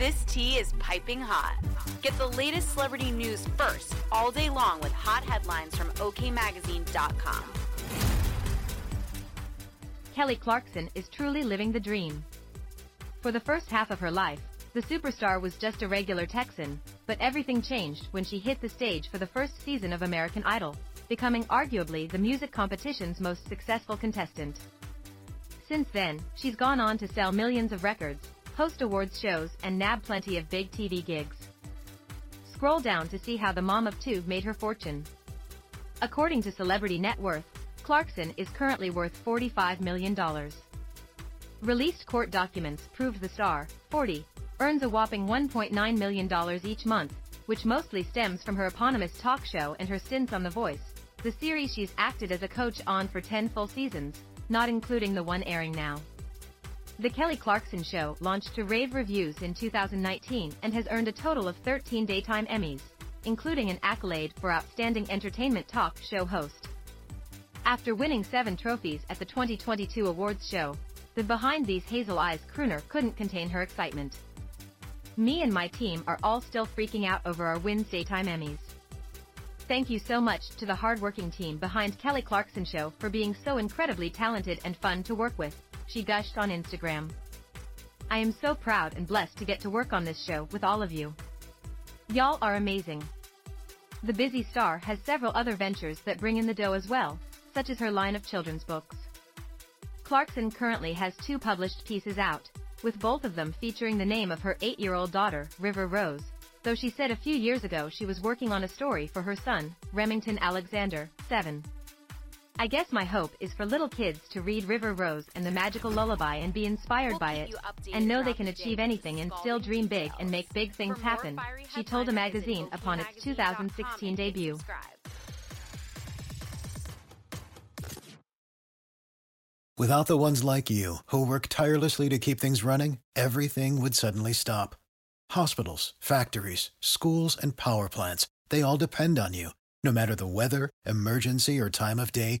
This tea is piping hot. Get the latest celebrity news first all day long with hot headlines from OKMagazine.com. Kelly Clarkson is truly living the dream. For the first half of her life, the superstar was just a regular Texan, but everything changed when she hit the stage for the first season of American Idol, becoming arguably the music competition's most successful contestant. Since then, she's gone on to sell millions of records, host awards shows, and nab plenty of big TV gigs. Scroll down to see how the mom of two made her fortune. According to Celebrity Net Worth, Clarkson is currently worth $45 million. Released court documents proved the star, 40, earns a whopping $1.9 million each month, which mostly stems from her eponymous talk show and her stints on The Voice, the series she's acted as a coach on for 10 full seasons, not including the one airing now. The Kelly Clarkson Show launched to rave reviews in 2019 and has earned a total of 13 daytime Emmys, including an accolade for Outstanding Entertainment Talk Show Host. After winning seven trophies at the 2022 awards show, the Behind These Hazel Eyes crooner couldn't contain her excitement. Me and my team are all still freaking out over our wins daytime Emmys. Thank you so much to the hardworking team behind Kelly Clarkson Show for being so incredibly talented and fun to work with she gushed on Instagram. I am so proud and blessed to get to work on this show with all of you. Y'all are amazing. The busy star has several other ventures that bring in the dough as well, such as her line of children's books. Clarkson currently has two published pieces out, with both of them featuring the name of her eight-year-old daughter, River Rose, though she said a few years ago she was working on a story for her son, Remington Alexander, 7. I guess my hope is for little kids to read River Rose and the Magical Lullaby and be inspired by it, and know they can achieve anything and still dream big and make big things happen, she told a magazine upon its 2016 debut. Without the ones like you, who work tirelessly to keep things running, everything would suddenly stop. Hospitals, factories, schools, and power plants, they all depend on you. No matter the weather, emergency, or time of day,